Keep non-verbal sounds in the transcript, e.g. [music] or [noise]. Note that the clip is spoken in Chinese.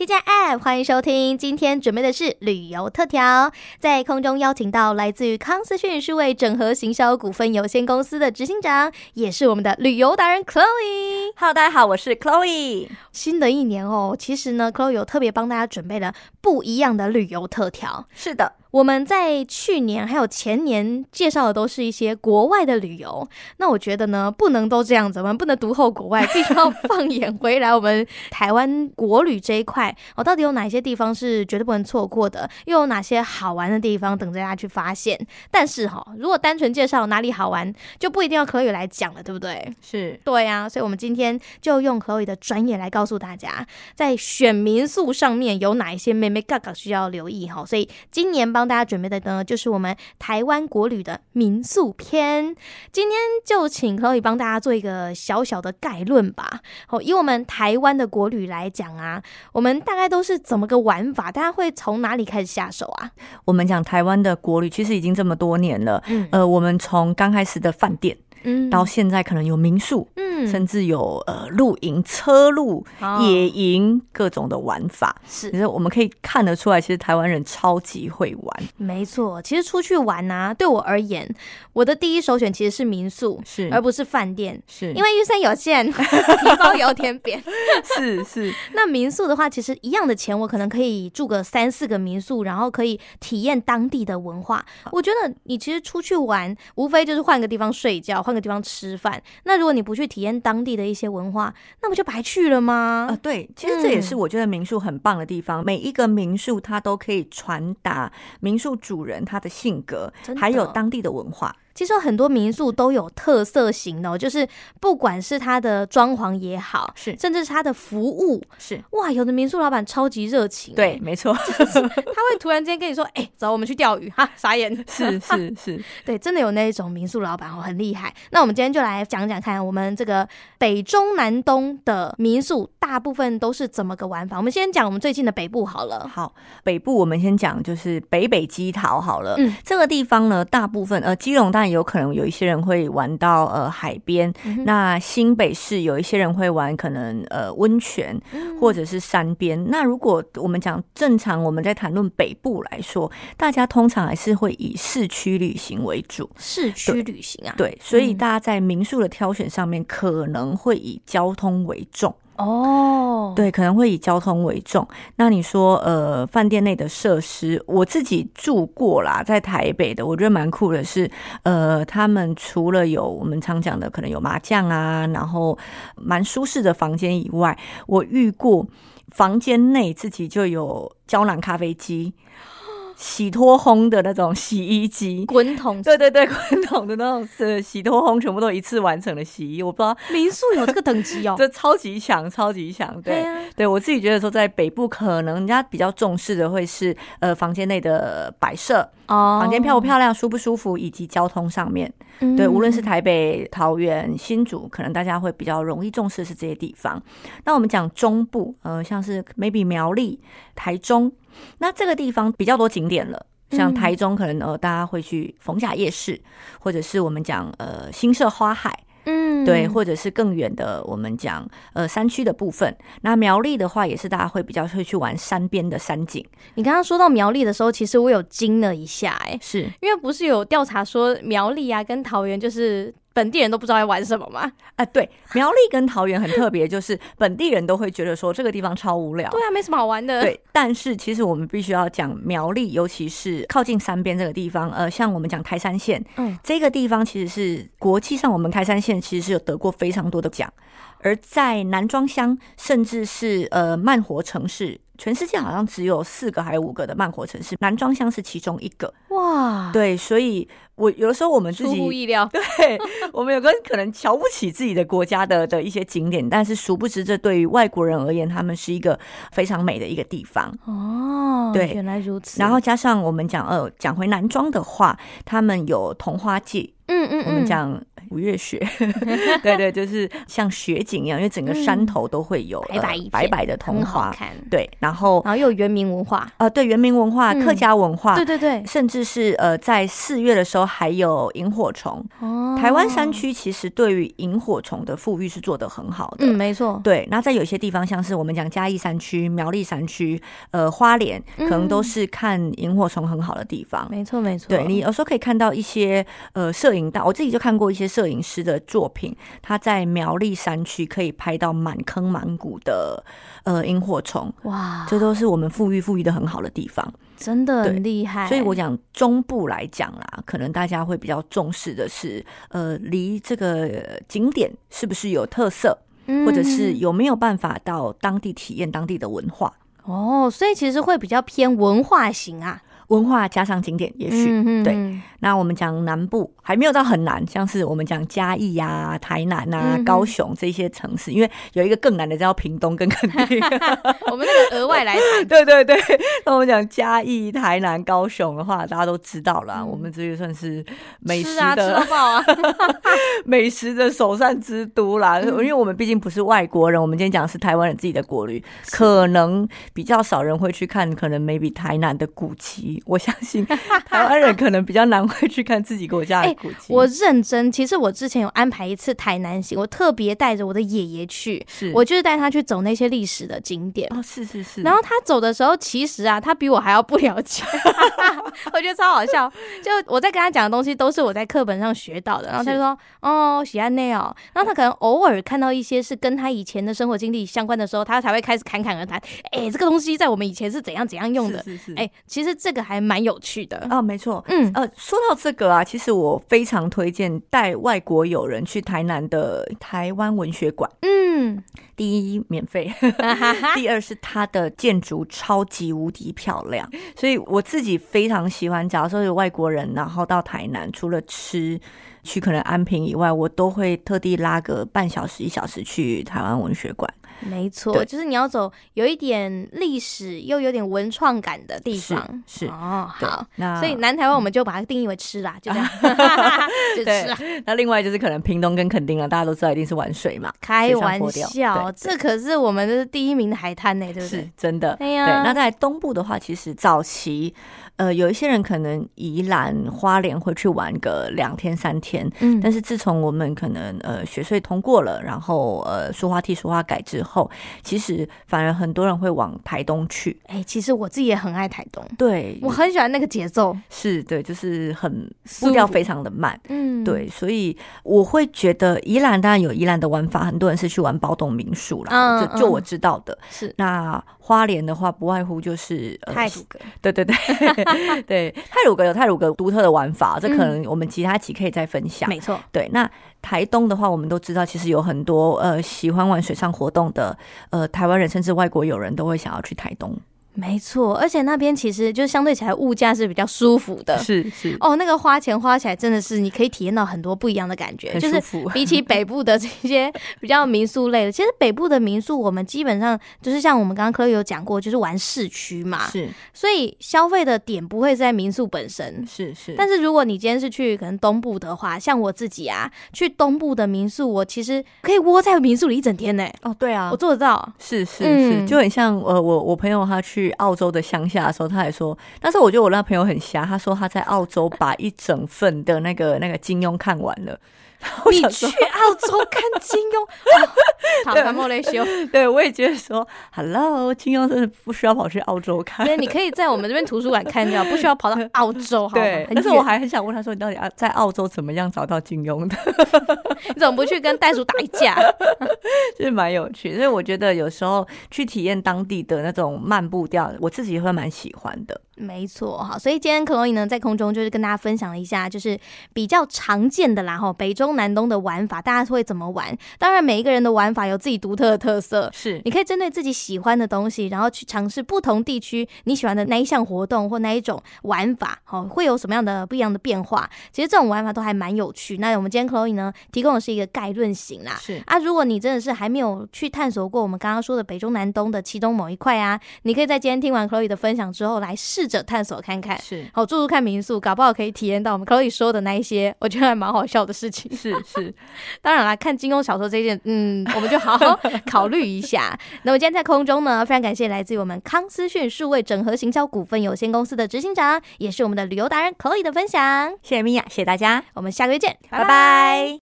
TGIF，欢迎收听。今天准备的是旅游特调，在空中邀请到来自于康思讯数位整合行销股份有限公司的执行长，也是我们的旅游达人 Chloe。Hello，大家好，我是 Chloe。新的一年哦，其实呢，Chloe 有特别帮大家准备了不一样的旅游特调。是的。我们在去年还有前年介绍的都是一些国外的旅游，那我觉得呢，不能都这样子，我们不能独后国外，必须要放眼回来我们台湾国旅这一块 [laughs] 哦，到底有哪些地方是绝对不能错过的，又有哪些好玩的地方等着大家去发现？但是哈、哦，如果单纯介绍哪里好玩，就不一定要 Chloe 来讲了，对不对？是对呀、啊，所以我们今天就用 Chloe 的专业来告诉大家，在选民宿上面有哪一些妹妹嘎嘎需要留意哈，所以今年帮大家准备的呢，就是我们台湾国旅的民宿篇。今天就请 Chloe 帮大家做一个小小的概论吧。哦，以我们台湾的国旅来讲啊，我们大概都是怎么个玩法？大家会从哪里开始下手啊？我们讲台湾的国旅，其实已经这么多年了。嗯，呃，我们从刚开始的饭店。嗯，到现在可能有民宿，嗯，甚至有呃露营、车露、哦、野营各种的玩法。是，其实我们可以看得出来，其实台湾人超级会玩。没错，其实出去玩呢、啊，对我而言，我的第一首选其实是民宿，是而不是饭店，是因为预算有限，皮包有点扁。是是，[laughs] 那民宿的话，其实一样的钱，我可能可以住个三四个民宿，然后可以体验当地的文化。我觉得你其实出去玩，无非就是换个地方睡觉。换个地方吃饭，那如果你不去体验当地的一些文化，那不就白去了吗？啊、呃，对，其实这也是我觉得民宿很棒的地方。嗯、每一个民宿它都可以传达民宿主人他的性格，还有当地的文化。其实很多民宿都有特色型的，就是不管是它的装潢也好，是甚至是它的服务，是哇，有的民宿老板超级热情，对，没错，[laughs] 他会突然间跟你说：“哎、欸，走，我们去钓鱼。”哈，[laughs] 傻眼，是是是，[laughs] 对，真的有那一种民宿老板哦，很厉害。那我们今天就来讲讲看，我们这个北中南东的民宿大部分都是怎么个玩法？我们先讲我们最近的北部好了。好，北部我们先讲就是北北基桃好了。嗯，这个地方呢，大部分呃，基隆当然。有可能有一些人会玩到呃海边，嗯，那新北市有一些人会玩可能呃温泉或者是山边，嗯。那如果我们讲正常，我们在谈论北部来说，大家通常还是会以市区旅行为主。市区旅行啊，对，所以大家在民宿的挑选上面可能会以交通为重。哦、对，可能会以交通为重。那你说，呃，饭店内的设施，我自己住过啦，在台北的，我觉得蛮酷的是，呃，他们除了有我们常讲的可能有麻将啊，然后蛮舒适的房间以外，我遇过房间内自己就有胶囊咖啡机。洗脱烘的那种洗衣机，滚筒，对对对，滚筒的那种是洗脱烘，全部都一次完成的洗衣。我不知道民宿有这个等级哦，[laughs] 这超级强，超级强。对，对，啊、对我自己觉得说，在北部可能人家比较重视的会是呃房间内的摆设哦，房间漂不漂亮，舒不舒服，以及交通上面。嗯、对，无论是台北、桃园、新竹，可能大家会比较容易重视的是这些地方。那我们讲中部，呃，像是 maybe 苗栗、台中。那这个地方比较多景点了，像台中可能呃大家会去逢甲夜市，或者是我们讲呃新社花海，嗯，对，或者是更远的我们讲呃山区的部分。那苗栗的话也是大家会比较会去玩山边的山景。你刚刚说到苗栗的时候，其实我有惊了一下，欸，哎，是因为不是有调查说苗栗啊跟桃园就是。本地人都不知道在玩什么吗？啊，对，苗栗跟桃园很特别，就是本地人都会觉得说这个地方超无聊。对啊，没什么好玩的。对，但是其实我们必须要讲苗栗，尤其是靠近山边这个地方。呃，像我们讲台山县，嗯，这个地方其实是国际上我们台山县其实是有得过非常多的奖。而在南庄乡，甚至是呃慢活城市。全世界好像只有四个还有五个的慢活城市，南庄乡是其中一个。哇，对，所以我有的时候我们自己出乎意料，对我们有个可能瞧不起自己的国家的的一些景点，但是殊不知这对于外国人而言，他们是一个非常美的一个地方。哦，对，原来如此。然后加上我们讲呃讲回南庄的话，他们有桐花季。嗯嗯，嗯，我们讲五月雪，[laughs] 对对，就是像雪景一样，因为整个山头都会有白白白白的桐花，看。对，然后然后又有原民文化。啊，对原民文化、客家文化，对对对，甚至是呃，在四月的时候还有萤火虫。哦，台湾山区其实对于萤火虫的富裕是做得很好的，嗯，没错，对。那在有些地方，像是我们讲嘉义山区、苗栗山区、呃花莲，可能都是看萤火虫很好的地方，没错没错。对，你有时候可以看到一些呃摄影大，我自己就看过一些摄影师的作品，他在苗栗山区可以拍到满坑满谷的呃萤火虫，哇，这都是我们富裕富裕的很好的地方，真的很厉害。所以我讲中部来讲啦，可能大家会比较重视的是，呃，离这个景点是不是有特色，或者是有没有办法到当地体验当地的文化。哦，所以其实会比较偏文化型啊。文化加上景点，也许、嗯、对。那我们讲南部还没有到很难，像是我们讲嘉义呀、啊、台南呐、啊、嗯、高雄这些城市，因为有一个更难的叫屏东跟垦丁。[laughs] 我们那个额外来谈。[laughs] 对对对，那我们讲嘉义、台南、高雄的话，大家都知道了。嗯、我们这个算是美食的，[laughs] 美食的首善之都啦。嗯、因为我们毕竟不是外国人，我们今天讲的是台湾人自己的国旅，可能比较少人会去看，可能 maybe 台南的古迹。我相信台湾人可能比较难会去看自己国家的古迹。欸。我认真，其实我之前有安排一次台南行，我特别带着我的爷爷去，是我就是带他去走那些历史的景点。哦，是是是。然后他走的时候，其实啊，他比我还要不了解，[laughs] 我觉得超好笑。就我在跟他讲的东西，都是我在课本上学到的。然后他就说：“哦，喜安内哦。”然后他可能偶尔看到一些是跟他以前的生活经历相关的时候，他才会开始侃侃而谈。哎、欸，这个东西在我们以前是怎样怎样用的？是是是。哎、欸，其实这个。还蛮有趣的。哦，没错，嗯，呃，说到这个啊，其实我非常推荐带外国友人去台南的台湾文学馆，嗯，第一免费，第二是它的建筑超级无敌漂亮，所以我自己非常喜欢。假如说有外国人，然后到台南，除了吃去可能安平以外，我都会特地拉个半小时一小时去台湾文学馆。没错，就是你要走有一点历史又有点文创感的地方，是，是。哦，好，那所以南台湾我们就把它定义为吃啦，嗯、就这样，[laughs] 就吃啦。那另外就是可能屏东跟垦丁了，大家都知道一定是玩水嘛，开玩笑，这可是我们的第一名的海滩呢，对不对？是真的，对呀，对。那在东部的话，其实早期。呃，有一些人可能宜兰花莲会去玩个两天三天，嗯，但是自从我们可能呃学税通过了，然后呃说话替说话改之后，其实反而很多人会往台东去。哎、欸，其实我自己也很爱台东，对，我很喜欢那个节奏，是对，就是很步调非常的慢，嗯，对，所以我会觉得宜兰当然有宜兰的玩法，很多人是去玩包栋民宿啦，就就我知道的，是那。花莲的话，不外乎就是太鲁阁，对对对 [laughs] [laughs] 对，泰鲁格有泰鲁格独特的玩法，这可能我们其他期可以再分享。没错，对。那台东的话，我们都知道，其实有很多呃喜欢玩水上活动的呃台湾人，甚至外国友人都会想要去台东。没错，而且那边其实就相对起来物价是比较舒服的，是是。哦，那个花钱花起来真的是你可以体验到很多不一样的感觉，就是比起北部的这些比较民宿类的，[laughs] 其实北部的民宿我们基本上就是像我们刚刚 Chloe 有讲过，就是玩市区嘛，是，所以消费的点不会是在民宿本身，是是，但是如果你今天是去可能东部的话，像我自己啊，去东部的民宿，我其实可以窝在民宿里一整天呢。哦，对啊，我做得到，是是是，就很像呃我我朋友他去。去澳洲的乡下的时候，他还说，但是我觉得我那朋友很瞎。他说他在澳洲把一整份的那个那个金庸看完了。[laughs] 你去澳洲看金庸？[laughs] 好，[laughs] 唐莫雷修。对，我也觉得说，Hello，金庸真的不需要跑去澳洲看。对，你可以在我们这边图书馆看掉，不需要跑到澳洲。对，但是我还很想问他说，你到底在澳洲怎么样找到金庸的？你怎么不去跟袋鼠打一架？就是蛮有趣，所以我觉得有时候去体验当地的那种慢步调，我自己也会蛮喜欢的。没错，哈，所以今天 Chloe 呢在空中就是跟大家分享了一下，就是比较常见的啦，哈，北中南东的玩法，大家会怎么玩？当然，每一个人的玩法有自己独特的特色，是你可以针对自己喜欢的东西，然后去尝试不同地区你喜欢的那一项活动或那一种玩法，哈，会有什么样的不一样的变化？其实这种玩法都还蛮有趣。那我们今天 Chloe 呢提供的是一个概论型啦，是啊，如果你真的是还没有去探索过我们刚刚说的北中南东的其中某一块啊，你可以在今天听完 Chloe 的分享之后来试。着探索看看，是好住住看民宿，搞不好可以体验到我们 Chloe 说的那一些，我觉得还蛮好笑的事情。是是，[laughs] 当然啦，看金庸小说这件，嗯，我们就好好考虑一下。[laughs] 那么今天在空中呢，非常感谢来自于我们康思讯数位整合行销股份有限公司的执行长，也是我们的旅游达人 Chloe 的分享。谢谢米娅，谢谢大家，我们下个月见，拜拜。拜拜。